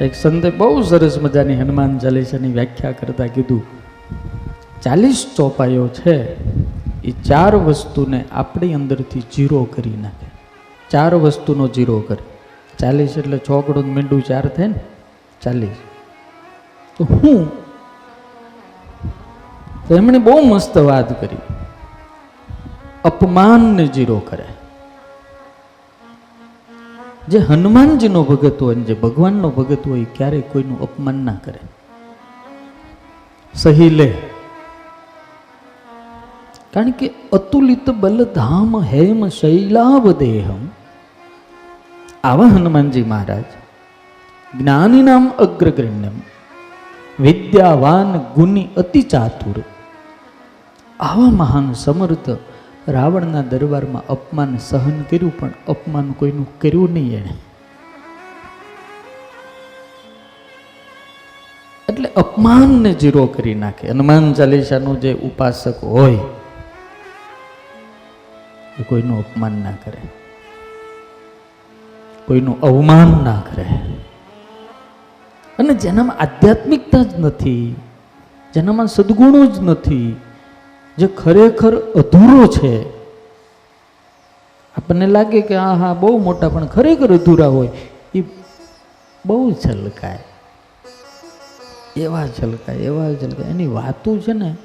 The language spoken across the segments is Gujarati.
એક સંતે બહુ સરસ મજાની હનુમાન ચાલીસાની વ્યાખ્યા કરતા કીધું, ચાલીસ ચોપાઈઓ છે એ ચાર વસ્તુને આપણી અંદરથી જીરો કરી નાખે. ચાર વસ્તુનો જીરો કરે. ચાલીસ એટલે ચોકડું મીંડું ચાર થાય ને? ચાલીસ. તો હું? તો એમણે બહુ મસ્ત વાત કરી. અપમાનને જીરો કરે. જે હનુમાનજીનો ભગત હોય જે ભગવાનનો ભગત હોય ક્યારેય કોઈનું અપમાન ના કરે. સહી લે. કારણ કે અતુલિત બલધામ હેમ શૈલાવ દેહમ આવા હનુમાનજી મહારાજ જ્ઞાનીનામ અગ્રગણ્યમ, વિદ્યાવાન ગુની અતિ ચાતુર. આવા મહાન સમર્થ રાવણના દરબારમાં અપમાન સહન કર્યું, પણ અપમાન કોઈનું કર્યું નહીં એણે. એટલે અપમાનને જીરો કરી નાખે. હનુમાન ચાલીસાનું જે ઉપાસક હોય, એ કોઈનું અપમાન ના કરે. કોઈનું અવમાન ના કરે. અને જેનામાં આધ્યાત્મિકતા જ નથી, જેનામાં સદગુણો જ નથી જે ખરેખર અધૂરો છે. આપણને લાગે કે આ હા બહુ મોટા, પણ ખરેખર અધૂરા હોય. એ બહુ છલકાય એવા છલકાય એવા છલકાય એની વાતો છે ને,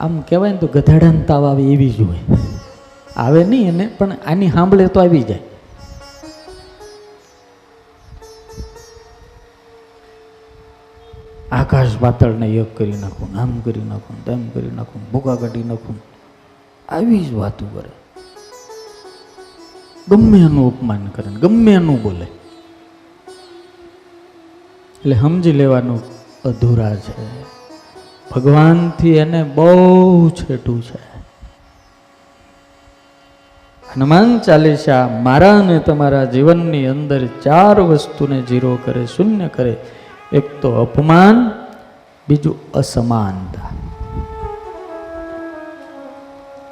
આમ કહેવાય ને તો ગધાડાને તાવ આવે એવી જ હોય. આવે નહીં એને, પણ આની સાંભળે તો આવી જાય. પાતળને એક કરી નાખું, આમ કરી નાખું, તેમ કરી નાખું ભૂકા કાઢી નાખું. આવી જ વાતો કરે. ગમે એનું અપમાન કરે ગમે એનું બોલે. એટલે સમજી લેવાનું અધૂરા છે. ભગવાનથી એને બહુ છેટું છે. હનુમાન ચાલીસા મારા અને તમારા જીવનની અંદર ચાર વસ્તુને જીરો કરે, શૂન્ય કરે. એક તો અપમાન બીજું અસમાનતા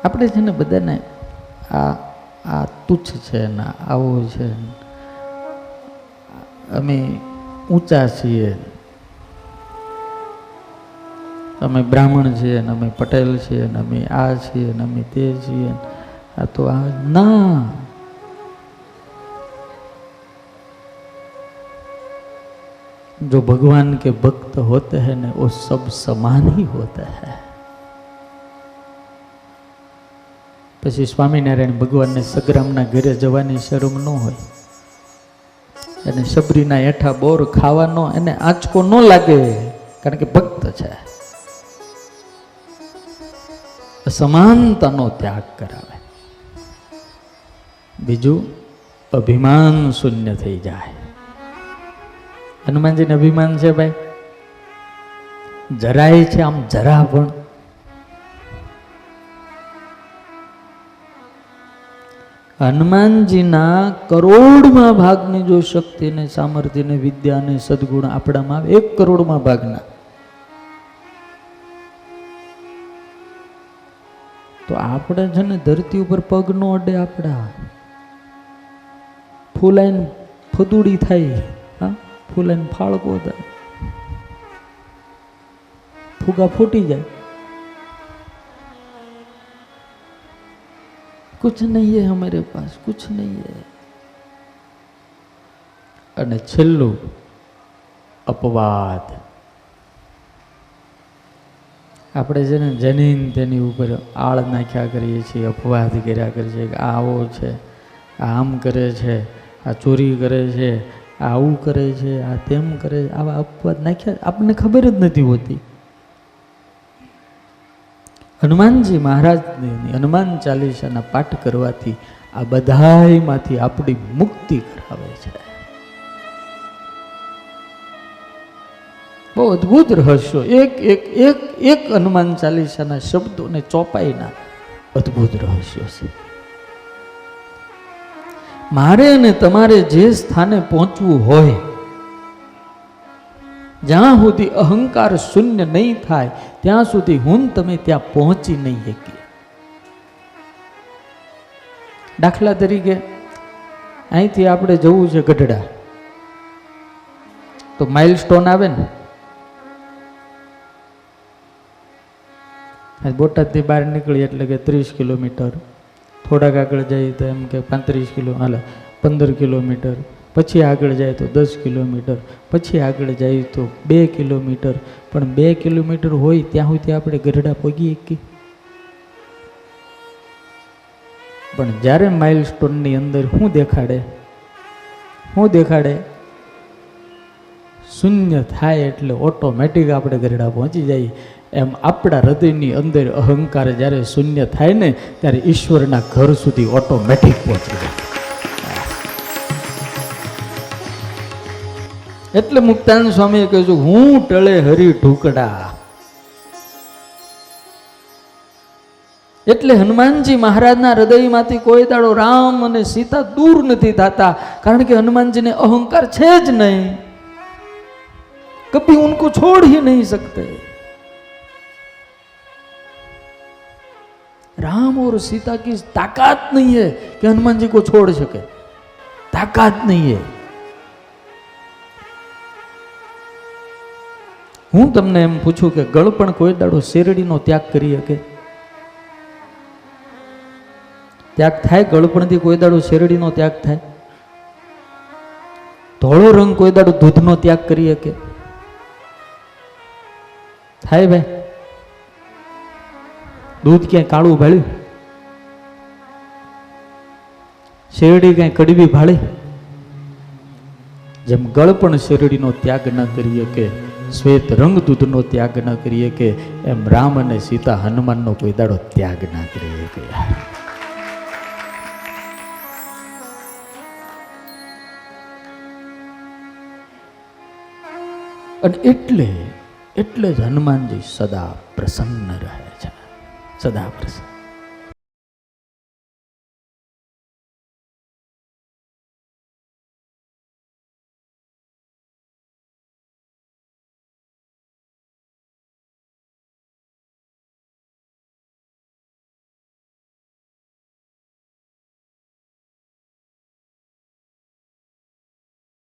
આપણે છે ને બધાને આ આ તુચ્છ છે ને આવો છે અમે ઊંચા છીએ. અમે બ્રાહ્મણ છીએ ને અમે પટેલ છીએ ને અમે આ છીએ ને અમે તે છીએ આ તો આ ના. जो भगवान के भक्त होते हैं ना वो सब समान ही होता है પછી સ્વામિનારાયણ ભગવાનને સગ્રામના ઘરે જવાની શરમ ન હોય અને સબરીના હેઠા બોર ખાવાનો એને આંચકો ન લાગે કારણ કે ભક્ત છે સમાનતાનો ત્યાગ કરાવે બીજું અભિમાન શૂન્ય થઈ જાય હનુમાનજીને અભિમાન છે ભાઈ. જરાય છે, આમ જરા પણ. હનુમાનજીના કરોડમાં ભાગની જો શક્તિ ને સામર્થ્ય ને વિદ્યા ને સદગુણ આપણામાં આવે, એક કરોડમાં ભાગના. તો આપણે છે ને ધરતી ઉપર પગ નો અડે આપણા. ફૂલાઈને ફદુડી થાય. ફૂલાઈને ફાળકો થાય ફૂગા ફૂટી જાય. કુછ નહીં હે હમારે પાસ, કુછ નહીં હે. અને છેલ્લું અપવાદ. આપણે છે ને જનીન તેની ઉપર આળ નાખ્યા કરીએ છીએ, અપવાદ કર્યા કરીએ છીએ કે આવો છે આમ કરે છે, આ ચોરી કરે છે આવું કરે છે, આ તેમ કરે છે, આવા અપવાદ નાખ્યા આપણને ખબર જ નથી હોતી. હનુમાનજી મહારાજની હનુમાન ચાલીસાના પાઠ કરવાથી આ બધામાંથી આપણી મુક્તિ કરાવે છે. બહુ અદ્ભુત રહસ્યો. એક એક એક એક હનુમાન ચાલીસાના શબ્દોને ચોપાઈના અદ્ભુત રહસ્યો છે. મારે અને તમારે જે સ્થાને પહોંચવું હોય, જ્યાં સુધી અહંકાર શૂન્ય નહીં થાય, ત્યાં સુધી હું તમે ત્યાં પહોંચી નહીં શકીએ. દાખલા તરીકે, અહીંથી આપણે જવું છે ગઢડા. તો માઇલ સ્ટોન આવે ને? બોટાદથી બહાર નીકળી એટલે કે ત્રીસ કિલોમીટર. થોડાક આગળ જાય તો એમ કે પાંત્રીસ કિલો, હાલે, પંદર કિલોમીટર, પછી આગળ જાય તો દસ કિલોમીટર, પછી આગળ જાય તો બે કિલોમીટર, પણ બે કિલોમીટર હોય ત્યાં સુધી આપણે ગઢડા પગી શકીએ. પણ જ્યારે માઇલ સ્ટોનની અંદર શું દેખાડે શું દેખાડે, શૂન્ય થાય એટલે ઓટોમેટિક આપણે ગરડા પહોંચી જઈએ એમ આપણા હૃદયની અંદર અહંકાર જ્યારે શૂન્ય થાય ને, ત્યારે ઈશ્વરના ઘર સુધી ઓટોમેટિક પહોંચી જાય. એટલે મુક્તાનંદ સ્વામીએ કહ્યું છું, હું ટળે હરી ઢુકડા. એટલે હનુમાનજી મહારાજના હૃદયમાંથી કોઈ દાડો રામ અને સીતા દૂર નથી થતા, કારણ કે હનુમાનજીને અહંકાર છે જ નહીં. કભી ઉનકો છોડ હી નહીં સકતે राम और सीता की ताकत नहीं है कि हनुमान जी को छोड़ सके ताकत नहीं है હું તમને એમ પૂછું કે ગળ પણ કોઈ દાડો શેરડીનો ત્યાગ કરી શકે ત્યાગ થાય ગળપણથી કોઈ દાડો શેરડીનો ત્યાગ થાય ધોળો રંગ કોઈ દાડો દૂધનો ત્યાગ કરી શકે થાય ભાઈ દૂધ ક્યાંય કાળું ભાળ્યું શેરડી ક્યાંય કડવી ભાળી? જેમ ગળપણ શેરડીનો ત્યાગ ન કરીએ કે, શ્વેત રંગ દૂધનો ત્યાગ ન કરી કે, એમ રામ અને સીતા હનુમાનનો કોઈ દાડો ત્યાગ ના કરીએ કે. અને એટલે એટલે જ હનુમાનજી સદા પ્રસન્ન રહે. છે સદા પ્રસન્ન